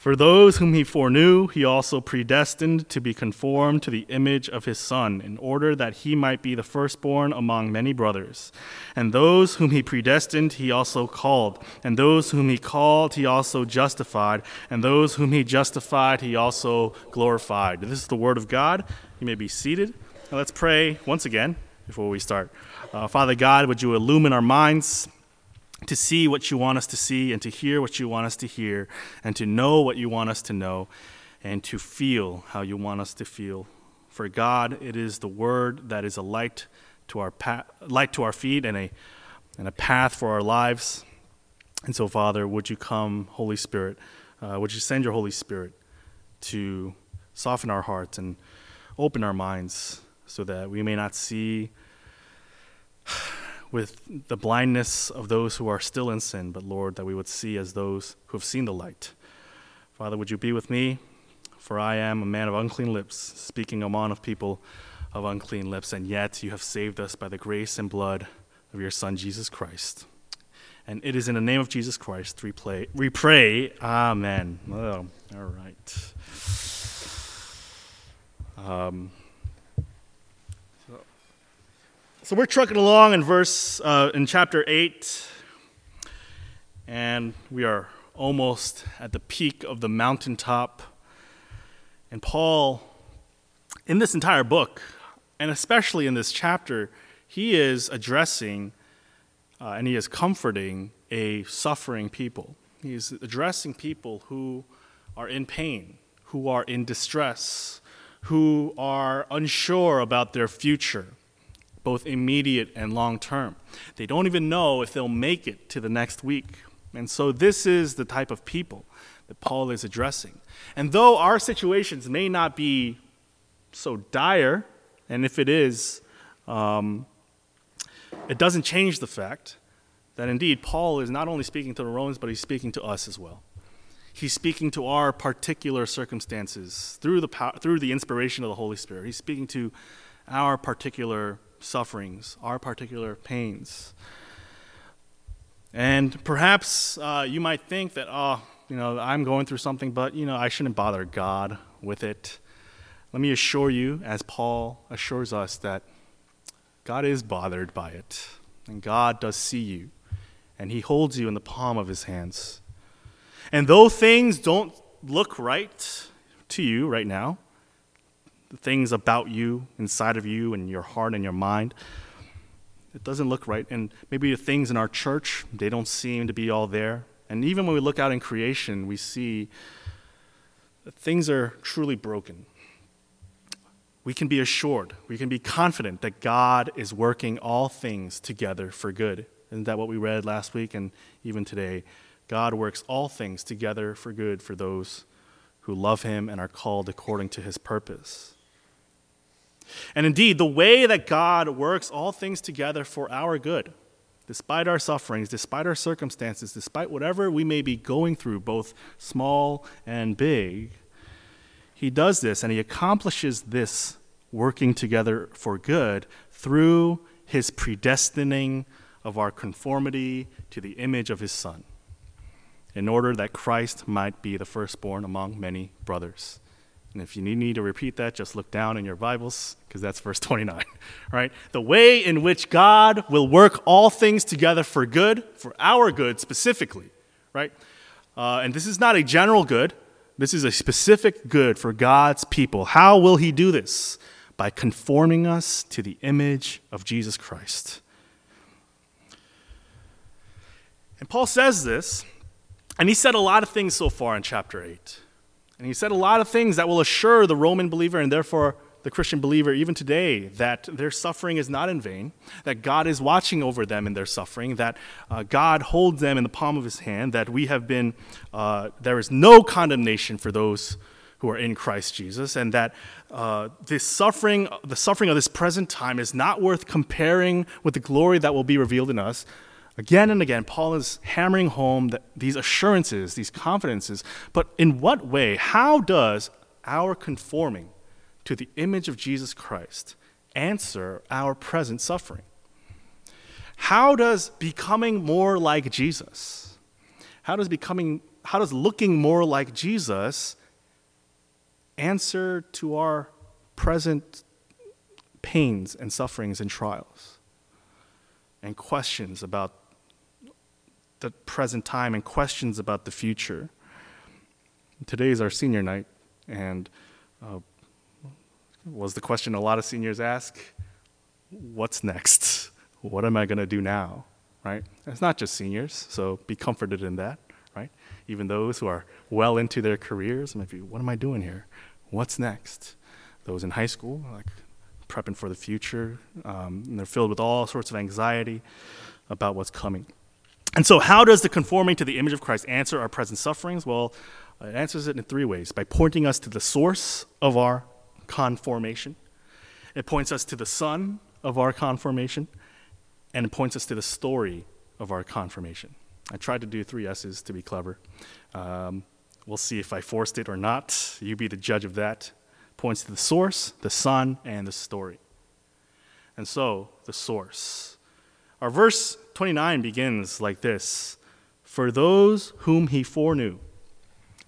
For those whom he foreknew, he also predestined to be conformed to the image of his Son, in order that he might be the firstborn among many brothers. And those whom he predestined, he also called. And those whom he called, he also justified. And those whom he justified, he also glorified. This is the word of God. You may be seated. Now let's pray once again before we start. Uh, Father God, would you illumine our minds? To see what you want us to see and to hear what you want us to hear and to know what you want us to know and to feel how you want us to feel. For God, it is the word that is a light to our path, light to our feet and a and a path for our lives. And so, Father, would you come, Holy Spirit? Uh, would you send your Holy Spirit to soften our hearts and open our minds so that we may not see with the blindness of those who are still in sin, but Lord, that we would see as those who have seen the light. Father, would you be with me? For I am a man of unclean lips, speaking among of people of unclean lips, and yet you have saved us by the grace and blood of your Son, Jesus Christ. And it is in the name of Jesus Christ we, we pray. Amen. Oh, all right. Um, So we're trucking along in verse uh, in chapter eight, and we are almost at the peak of the mountaintop. And Paul, in this entire book, and especially in this chapter, he is addressing uh, and he is comforting a suffering people. He's addressing people who are in pain, who are in distress, who are unsure about their future both immediate and long term. They don't even know if they'll make it to the next week. And so, this is the type of people that Paul is addressing. And though our situations may not be so dire, and if it is, um, it doesn't change the fact that indeed Paul is not only speaking to the Romans, but he's speaking to us as well. He's speaking to our particular circumstances through the, power, through the inspiration of the Holy Spirit. He's speaking to our particular sufferings, our particular pains. And perhaps uh, you might think that, oh, you know, I'm going through something, but, you know, I shouldn't bother God with it. Let me assure you, as Paul assures us, that God is bothered by it, and God does see you, and He holds you in the palm of His hands. And though things don't look right to you right now, things about you, inside of you, and your heart and your mind. It doesn't look right. And maybe the things in our church, they don't seem to be all there. And even when we look out in creation, we see that things are truly broken. We can be assured, we can be confident that God is working all things together for good. Isn't that what we read last week and even today? God works all things together for good for those who love him and are called according to his purpose. And indeed, the way that God works all things together for our good, despite our sufferings, despite our circumstances, despite whatever we may be going through, both small and big, He does this and He accomplishes this working together for good through His predestining of our conformity to the image of His Son, in order that Christ might be the firstborn among many brothers. And if you need to repeat that, just look down in your Bibles, because that's verse 29, right? The way in which God will work all things together for good, for our good specifically, right? Uh, and this is not a general good, this is a specific good for God's people. How will He do this? By conforming us to the image of Jesus Christ. And Paul says this, and he said a lot of things so far in chapter 8. And he said a lot of things that will assure the Roman believer and therefore the Christian believer, even today, that their suffering is not in vain, that God is watching over them in their suffering, that uh, God holds them in the palm of his hand, that we have been, uh, there is no condemnation for those who are in Christ Jesus, and that uh, this suffering, the suffering of this present time is not worth comparing with the glory that will be revealed in us. Again and again, Paul is hammering home these assurances, these confidences. But in what way, how does our conforming to the image of Jesus Christ answer our present suffering? How does becoming more like Jesus, how does becoming how does looking more like Jesus answer to our present pains and sufferings and trials and questions about the present time and questions about the future. Today is our senior night, and uh, was the question a lot of seniors ask what's next? What am I going to do now? Right? It's not just seniors, so be comforted in that, right? Even those who are well into their careers might be, what am I doing here? What's next? Those in high school, like prepping for the future, um, and they're filled with all sorts of anxiety about what's coming. And so, how does the conforming to the image of Christ answer our present sufferings? Well, it answers it in three ways by pointing us to the source of our conformation, it points us to the Son of our conformation, and it points us to the story of our conformation. I tried to do three S's to be clever. Um, we'll see if I forced it or not. You be the judge of that. Points to the source, the Son, and the story. And so, the source. Our verse 29 begins like this For those whom he foreknew,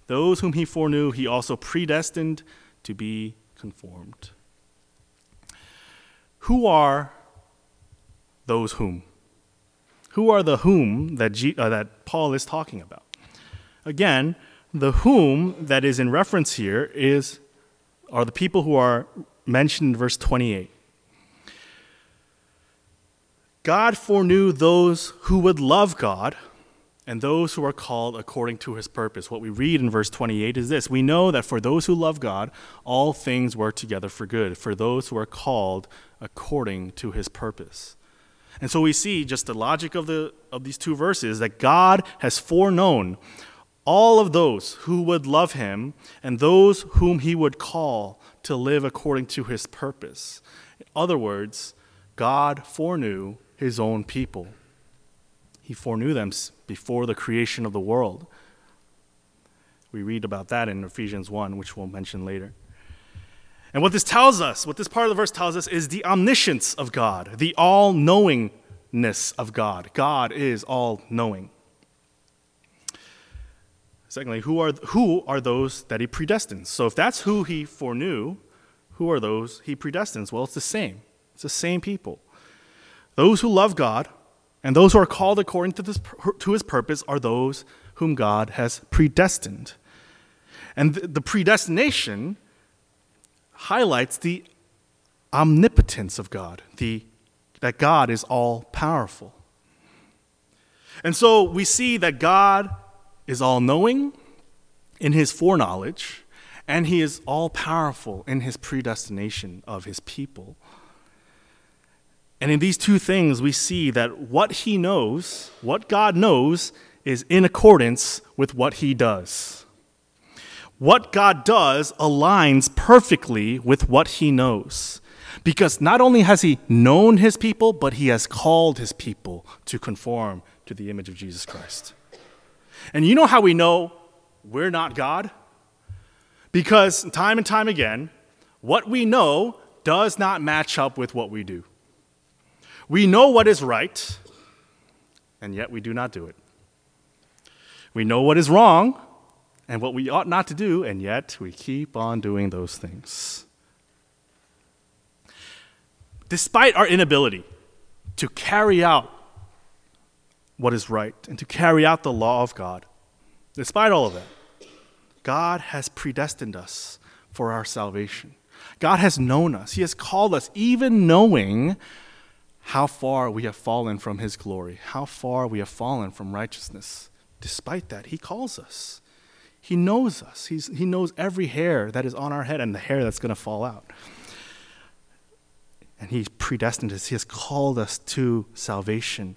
those whom he foreknew, he also predestined to be conformed. Who are those whom? Who are the whom that, G, uh, that Paul is talking about? Again, the whom that is in reference here is are the people who are mentioned in verse 28. God foreknew those who would love God and those who are called according to his purpose. What we read in verse 28 is this We know that for those who love God, all things work together for good, for those who are called according to his purpose. And so we see just the logic of, the, of these two verses that God has foreknown all of those who would love him and those whom he would call to live according to his purpose. In other words, God foreknew his own people. He foreknew them before the creation of the world. We read about that in Ephesians 1, which we'll mention later. And what this tells us, what this part of the verse tells us, is the omniscience of God, the all knowingness of God. God is all knowing. Secondly, who are, who are those that he predestines? So if that's who he foreknew, who are those he predestines? Well, it's the same. It's the same people. Those who love God and those who are called according to, this, to his purpose are those whom God has predestined. And the, the predestination highlights the omnipotence of God, the, that God is all powerful. And so we see that God is all knowing in his foreknowledge, and he is all powerful in his predestination of his people. And in these two things, we see that what he knows, what God knows, is in accordance with what he does. What God does aligns perfectly with what he knows. Because not only has he known his people, but he has called his people to conform to the image of Jesus Christ. And you know how we know we're not God? Because time and time again, what we know does not match up with what we do. We know what is right, and yet we do not do it. We know what is wrong and what we ought not to do, and yet we keep on doing those things. Despite our inability to carry out what is right and to carry out the law of God, despite all of that, God has predestined us for our salvation. God has known us. He has called us, even knowing how far we have fallen from His glory, how far we have fallen from righteousness. Despite that, He calls us. He knows us. He's, he knows every hair that is on our head and the hair that's going to fall out. And He's predestined us. He has called us to salvation.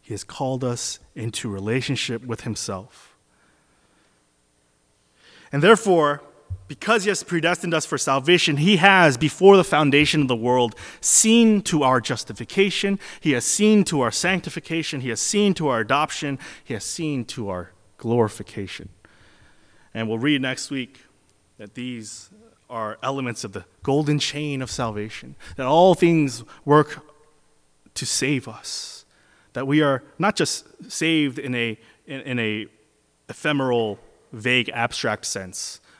He has called us into relationship with Himself. And therefore, because he has predestined us for salvation, he has, before the foundation of the world, seen to our justification, he has seen to our sanctification, he has seen to our adoption, he has seen to our glorification. And we'll read next week that these are elements of the golden chain of salvation, that all things work to save us, that we are not just saved in a, in, in a ephemeral, vague, abstract sense,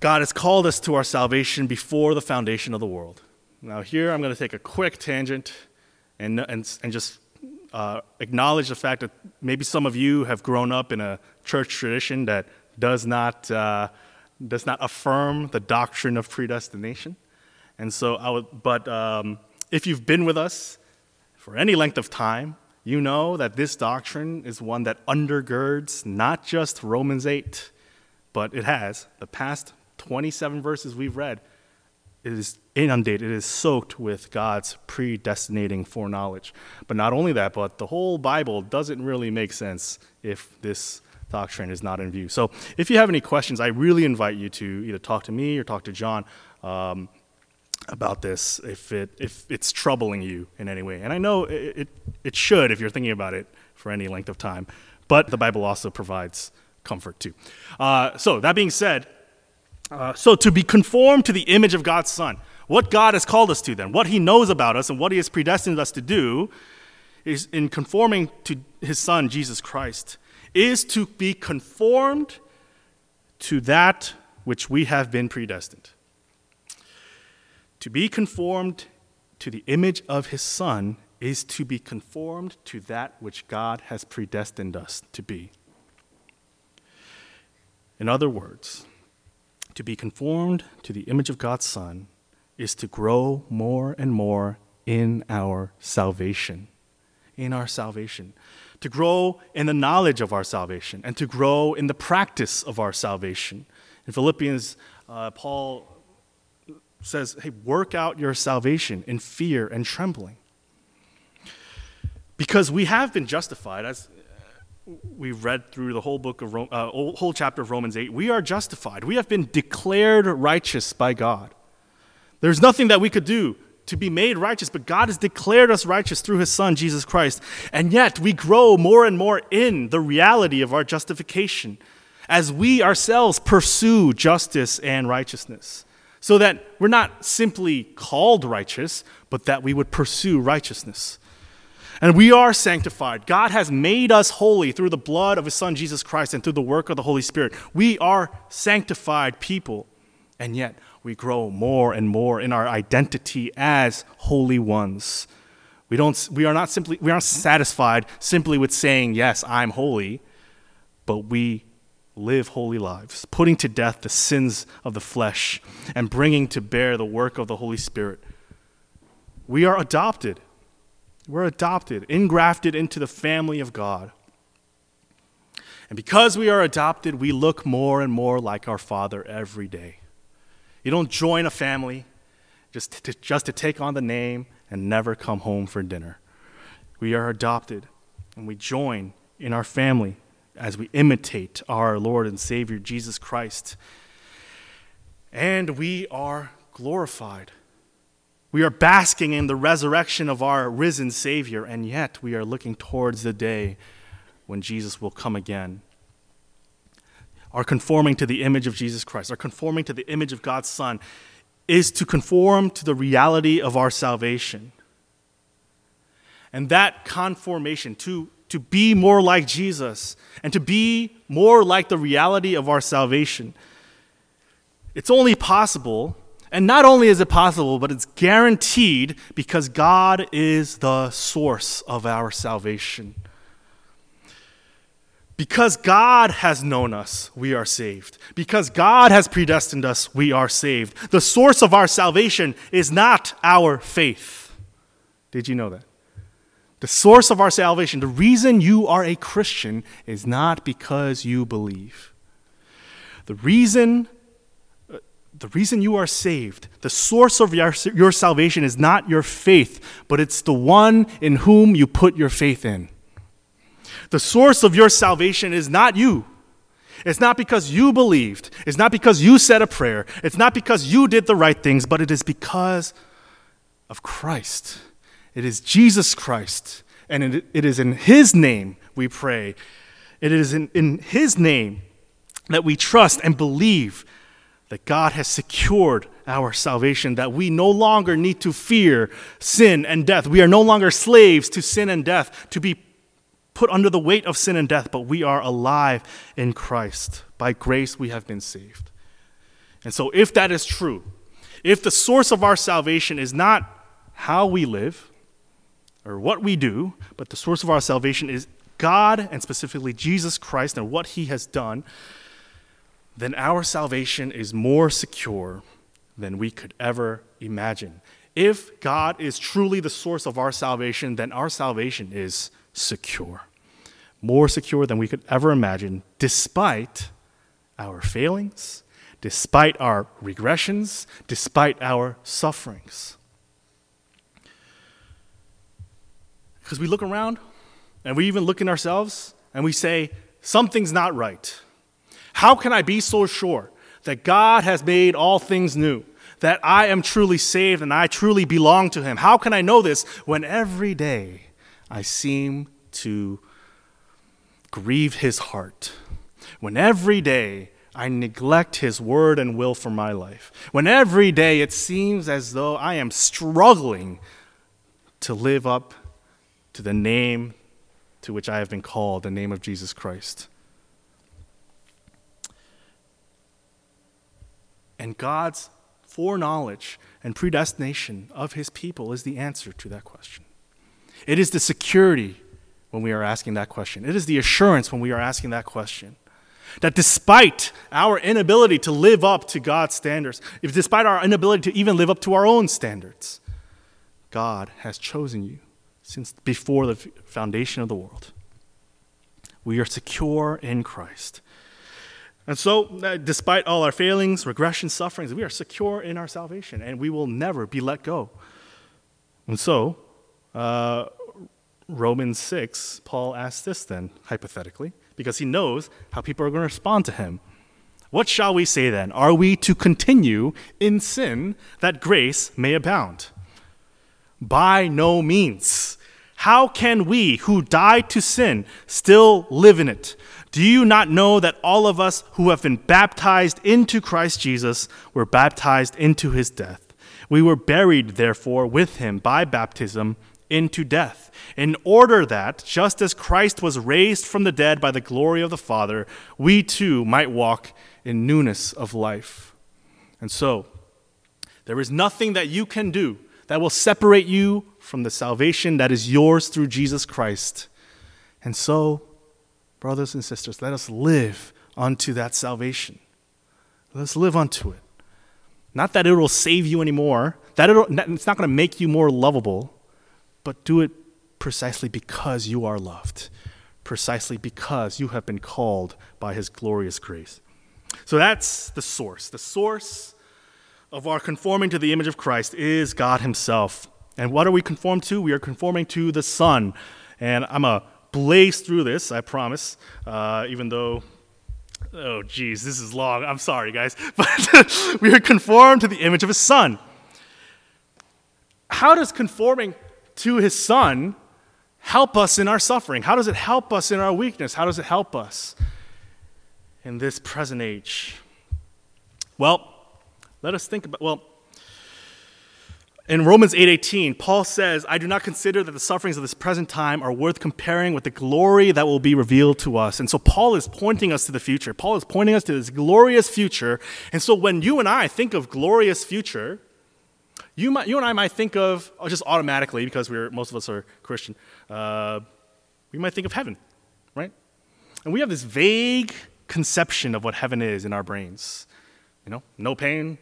God has called us to our salvation before the foundation of the world. Now, here I'm going to take a quick tangent and, and, and just uh, acknowledge the fact that maybe some of you have grown up in a church tradition that does not, uh, does not affirm the doctrine of predestination. And so, I would, but um, if you've been with us for any length of time, you know that this doctrine is one that undergirds not just Romans 8, but it has the past 27 verses we've read, it is inundated, it is soaked with God's predestinating foreknowledge. But not only that, but the whole Bible doesn't really make sense if this doctrine is not in view. So if you have any questions, I really invite you to either talk to me or talk to John um, about this if, it, if it's troubling you in any way. And I know it, it, it should if you're thinking about it for any length of time, but the Bible also provides comfort too. Uh, so that being said, uh, so, to be conformed to the image of God's Son, what God has called us to then, what He knows about us, and what He has predestined us to do, is in conforming to His Son, Jesus Christ, is to be conformed to that which we have been predestined. To be conformed to the image of His Son is to be conformed to that which God has predestined us to be. In other words, to be conformed to the image of God's Son is to grow more and more in our salvation. In our salvation. To grow in the knowledge of our salvation and to grow in the practice of our salvation. In Philippians, uh, Paul says, hey, work out your salvation in fear and trembling. Because we have been justified, as we've read through the whole book of Rome, uh, whole chapter of Romans 8, we are justified. We have been declared righteous by God. There's nothing that we could do to be made righteous, but God has declared us righteous through his Son, Jesus Christ. And yet we grow more and more in the reality of our justification as we ourselves pursue justice and righteousness. So that we're not simply called righteous, but that we would pursue righteousness. And we are sanctified. God has made us holy through the blood of His Son, Jesus Christ, and through the work of the Holy Spirit. We are sanctified people. And yet, we grow more and more in our identity as holy ones. We, don't, we are not simply, we aren't satisfied simply with saying, Yes, I'm holy, but we live holy lives, putting to death the sins of the flesh and bringing to bear the work of the Holy Spirit. We are adopted we're adopted, engrafted into the family of God. And because we are adopted, we look more and more like our Father every day. You don't join a family just to, just to take on the name and never come home for dinner. We are adopted, and we join in our family as we imitate our Lord and Savior Jesus Christ. And we are glorified. We are basking in the resurrection of our risen Savior, and yet we are looking towards the day when Jesus will come again. Our conforming to the image of Jesus Christ, our conforming to the image of God's Son, is to conform to the reality of our salvation. And that conformation, to, to be more like Jesus and to be more like the reality of our salvation, it's only possible and not only is it possible, but it's guaranteed because God is the source of our salvation. Because God has known us, we are saved. Because God has predestined us, we are saved. The source of our salvation is not our faith. Did you know that? The source of our salvation, the reason you are a Christian, is not because you believe. The reason the reason you are saved, the source of your, your salvation is not your faith, but it's the one in whom you put your faith in. The source of your salvation is not you. It's not because you believed. It's not because you said a prayer. It's not because you did the right things, but it is because of Christ. It is Jesus Christ. And it, it is in His name we pray. It is in, in His name that we trust and believe that God has secured our salvation, that we no longer need to fear sin and death. We are no longer slaves to sin and death, to be put under the weight of sin and death, but we are alive in Christ. By grace, we have been saved. And so, if that is true, if the source of our salvation is not how we live or what we do, but the source of our salvation is God and specifically Jesus Christ and what he has done, then our salvation is more secure than we could ever imagine. If God is truly the source of our salvation, then our salvation is secure more secure than we could ever imagine, despite our failings, despite our regressions, despite our sufferings. Because we look around and we even look in ourselves and we say, something's not right. How can I be so sure that God has made all things new? That I am truly saved and I truly belong to Him? How can I know this when every day I seem to grieve his heart, when every day I neglect his word and will for my life, when every day it seems as though I am struggling to live up to the name to which I have been called, the name of Jesus Christ. And God's foreknowledge and predestination of his people is the answer to that question. It is the security when we are asking that question. It is the assurance when we are asking that question. That despite our inability to live up to God's standards, if despite our inability to even live up to our own standards, God has chosen you since before the foundation of the world. We are secure in Christ. And so, uh, despite all our failings, regressions, sufferings, we are secure in our salvation and we will never be let go. And so, uh, Romans 6, Paul asks this then, hypothetically, because he knows how people are going to respond to him. What shall we say then? Are we to continue in sin that grace may abound? By no means. How can we who died to sin still live in it? Do you not know that all of us who have been baptized into Christ Jesus were baptized into his death? We were buried, therefore, with him by baptism into death, in order that, just as Christ was raised from the dead by the glory of the Father, we too might walk in newness of life. And so, there is nothing that you can do that will separate you from the salvation that is yours through Jesus Christ. And so, brothers and sisters, let us live unto that salvation. Let us live unto it. Not that it will save you anymore, that it'll it's not going to make you more lovable but do it precisely because you are loved, precisely because you have been called by his glorious grace. So that's the source. The source of our conforming to the image of Christ is God himself. And what are we conformed to? We are conforming to the Son. And I'm to blaze through this, I promise, uh, even though Oh, geez, this is long. I'm sorry, guys. But we are conformed to the image of his son. How does conforming to his son help us in our suffering? How does it help us in our weakness? How does it help us in this present age? Well, let us think about well, in Romans 8:18, Paul says, "I do not consider that the sufferings of this present time are worth comparing with the glory that will be revealed to us." And so Paul is pointing us to the future. Paul is pointing us to this glorious future. And so when you and I think of glorious future, you, might, you and I might think of, oh, just automatically, because we're, most of us are Christian, uh, we might think of heaven, right? And we have this vague conception of what heaven is in our brains. You know, no pain,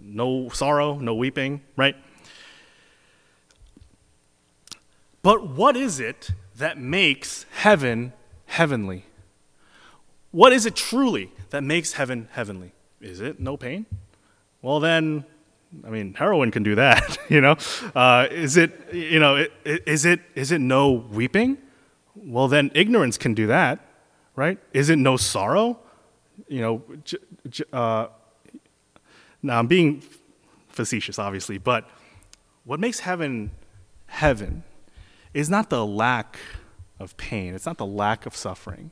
no sorrow, no weeping, right? But what is it that makes heaven heavenly? What is it truly that makes heaven heavenly? Is it no pain? Well, then I mean, heroin can do that, you know. Uh, is it, you know, is it is it no weeping? well, then ignorance can do that, right? Is it no sorrow? You know, j- j- uh, now I'm being facetious, obviously, but what makes heaven heaven is not the lack of pain, it's not the lack of suffering.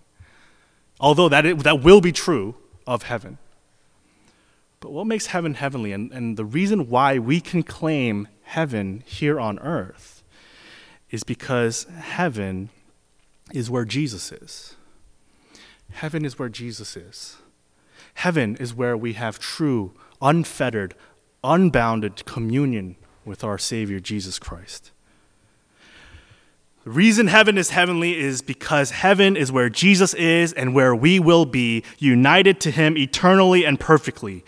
Although that, it, that will be true of heaven. But what makes heaven heavenly, and, and the reason why we can claim heaven here on earth, is because heaven is where Jesus is. Heaven is where Jesus is. Heaven is where we have true, unfettered, unbounded communion with our Savior Jesus Christ. The reason heaven is heavenly is because heaven is where Jesus is and where we will be, united to him eternally and perfectly.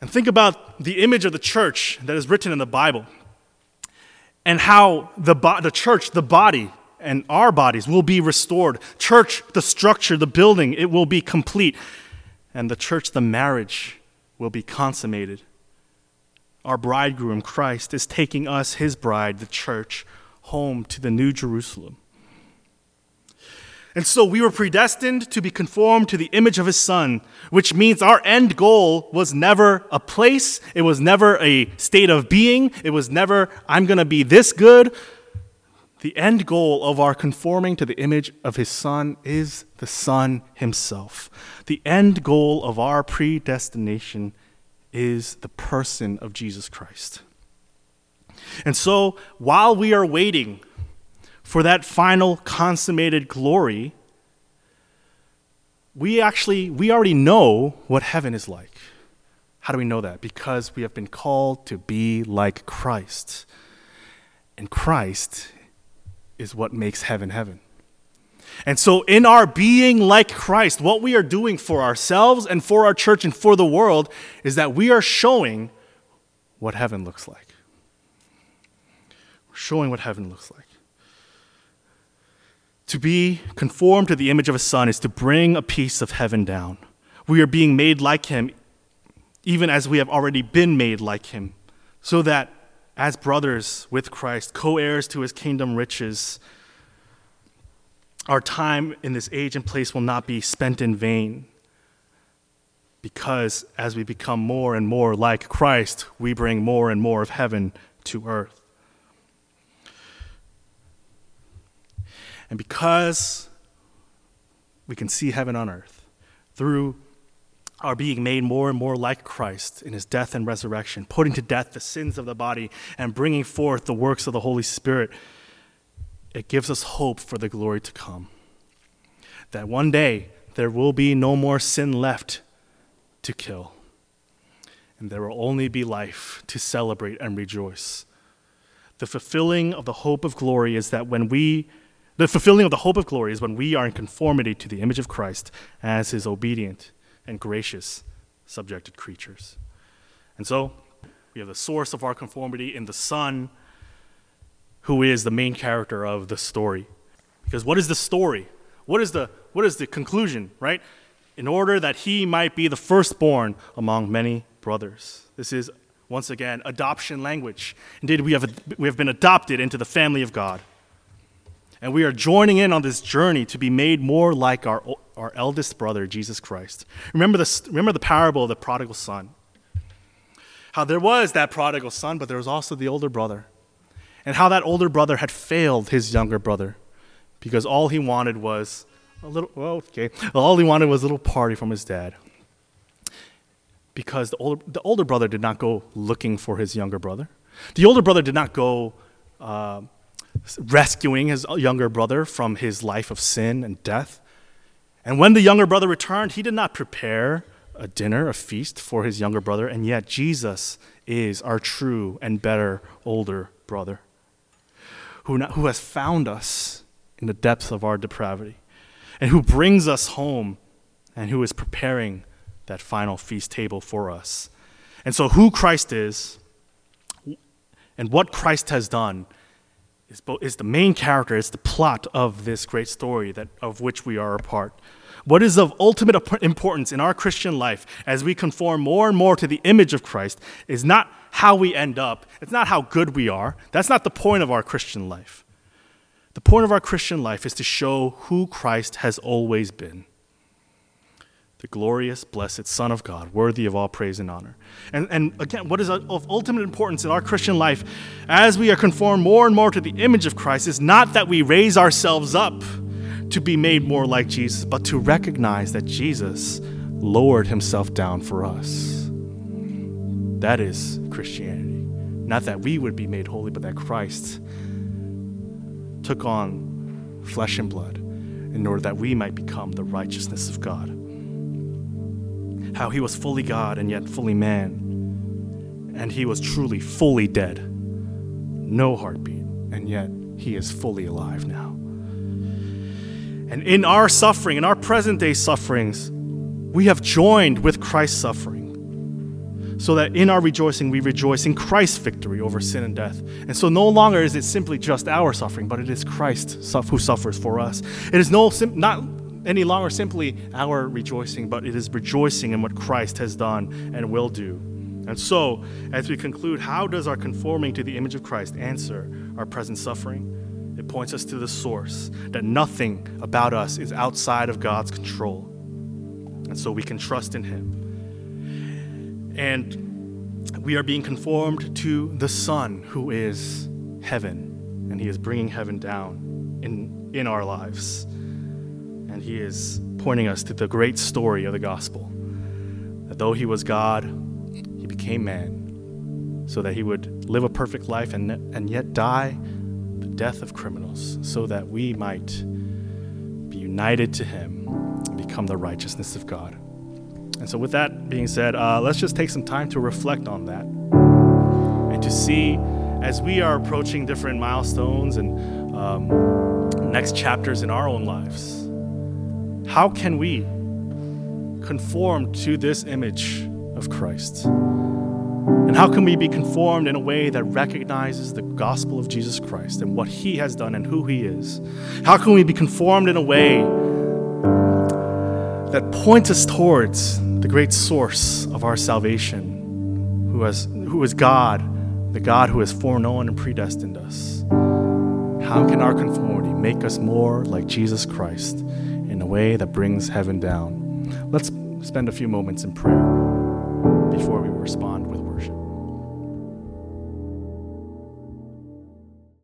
And think about the image of the church that is written in the Bible and how the, bo- the church, the body, and our bodies will be restored. Church, the structure, the building, it will be complete. And the church, the marriage, will be consummated. Our bridegroom, Christ, is taking us, his bride, the church, home to the New Jerusalem. And so we were predestined to be conformed to the image of his son, which means our end goal was never a place, it was never a state of being, it was never, I'm going to be this good. The end goal of our conforming to the image of his son is the son himself. The end goal of our predestination is the person of Jesus Christ. And so, while we are waiting for that final consummated glory, we actually we already know what heaven is like. How do we know that? Because we have been called to be like Christ. And Christ is what makes heaven heaven. And so, in our being like Christ, what we are doing for ourselves and for our church and for the world is that we are showing what heaven looks like. Showing what heaven looks like. To be conformed to the image of a son is to bring a piece of heaven down. We are being made like him, even as we have already been made like him, so that as brothers with Christ, co heirs to his kingdom riches, our time in this age and place will not be spent in vain. Because as we become more and more like Christ, we bring more and more of heaven to earth. And because we can see heaven on earth through our being made more and more like Christ in his death and resurrection, putting to death the sins of the body and bringing forth the works of the Holy Spirit, it gives us hope for the glory to come. That one day there will be no more sin left to kill, and there will only be life to celebrate and rejoice. The fulfilling of the hope of glory is that when we, the fulfilling of the hope of glory is when we are in conformity to the image of Christ as his obedient and gracious subjected creatures. And so, we have the source of our conformity in the Son who is the main character of the story. Because what is the story? What is the, what is the conclusion, right? In order that he might be the firstborn among many brothers. This is, once again, adoption language. Indeed, we have, we have been adopted into the family of God. And we are joining in on this journey to be made more like our, our eldest brother, Jesus Christ. Remember the, remember the parable of the prodigal son. How there was that prodigal son, but there was also the older brother and how that older brother had failed his younger brother because all he wanted was a little well okay all he wanted was a little party from his dad because the older, the older brother did not go looking for his younger brother the older brother did not go uh, rescuing his younger brother from his life of sin and death and when the younger brother returned he did not prepare a dinner a feast for his younger brother and yet jesus is our true and better older brother who, who has found us in the depths of our depravity and who brings us home and who is preparing that final feast table for us. And so, who Christ is and what Christ has done is, bo- is the main character, it's the plot of this great story that, of which we are a part. What is of ultimate importance in our Christian life as we conform more and more to the image of Christ is not how we end up, it's not how good we are. That's not the point of our Christian life. The point of our Christian life is to show who Christ has always been the glorious, blessed Son of God, worthy of all praise and honor. And, and again, what is of ultimate importance in our Christian life as we are conformed more and more to the image of Christ is not that we raise ourselves up to be made more like Jesus, but to recognize that Jesus lowered himself down for us. That is Christianity. Not that we would be made holy, but that Christ took on flesh and blood in order that we might become the righteousness of God how he was fully God and yet fully man. And he was truly fully dead. No heartbeat. And yet he is fully alive now. And in our suffering, in our present day sufferings, we have joined with Christ's suffering. So that in our rejoicing, we rejoice in Christ's victory over sin and death. And so no longer is it simply just our suffering, but it is Christ who suffers for us. It is no, not any longer simply our rejoicing, but it is rejoicing in what Christ has done and will do. And so, as we conclude, how does our conforming to the image of Christ answer our present suffering? It points us to the source that nothing about us is outside of God's control. And so we can trust in Him. And we are being conformed to the Son who is heaven, and He is bringing heaven down in, in our lives and he is pointing us to the great story of the gospel that though he was God, he became man so that he would live a perfect life and, and yet die the death of criminals so that we might be united to him and become the righteousness of God. And so, with that being said, uh, let's just take some time to reflect on that and to see as we are approaching different milestones and um, next chapters in our own lives how can we conform to this image of Christ? And how can we be conformed in a way that recognizes the gospel of Jesus Christ and what he has done and who he is? How can we be conformed in a way that points us towards the great source of our salvation, who, has, who is God, the God who has foreknown and predestined us? How can our conformity make us more like Jesus Christ? Way that brings heaven down. Let's spend a few moments in prayer before we respond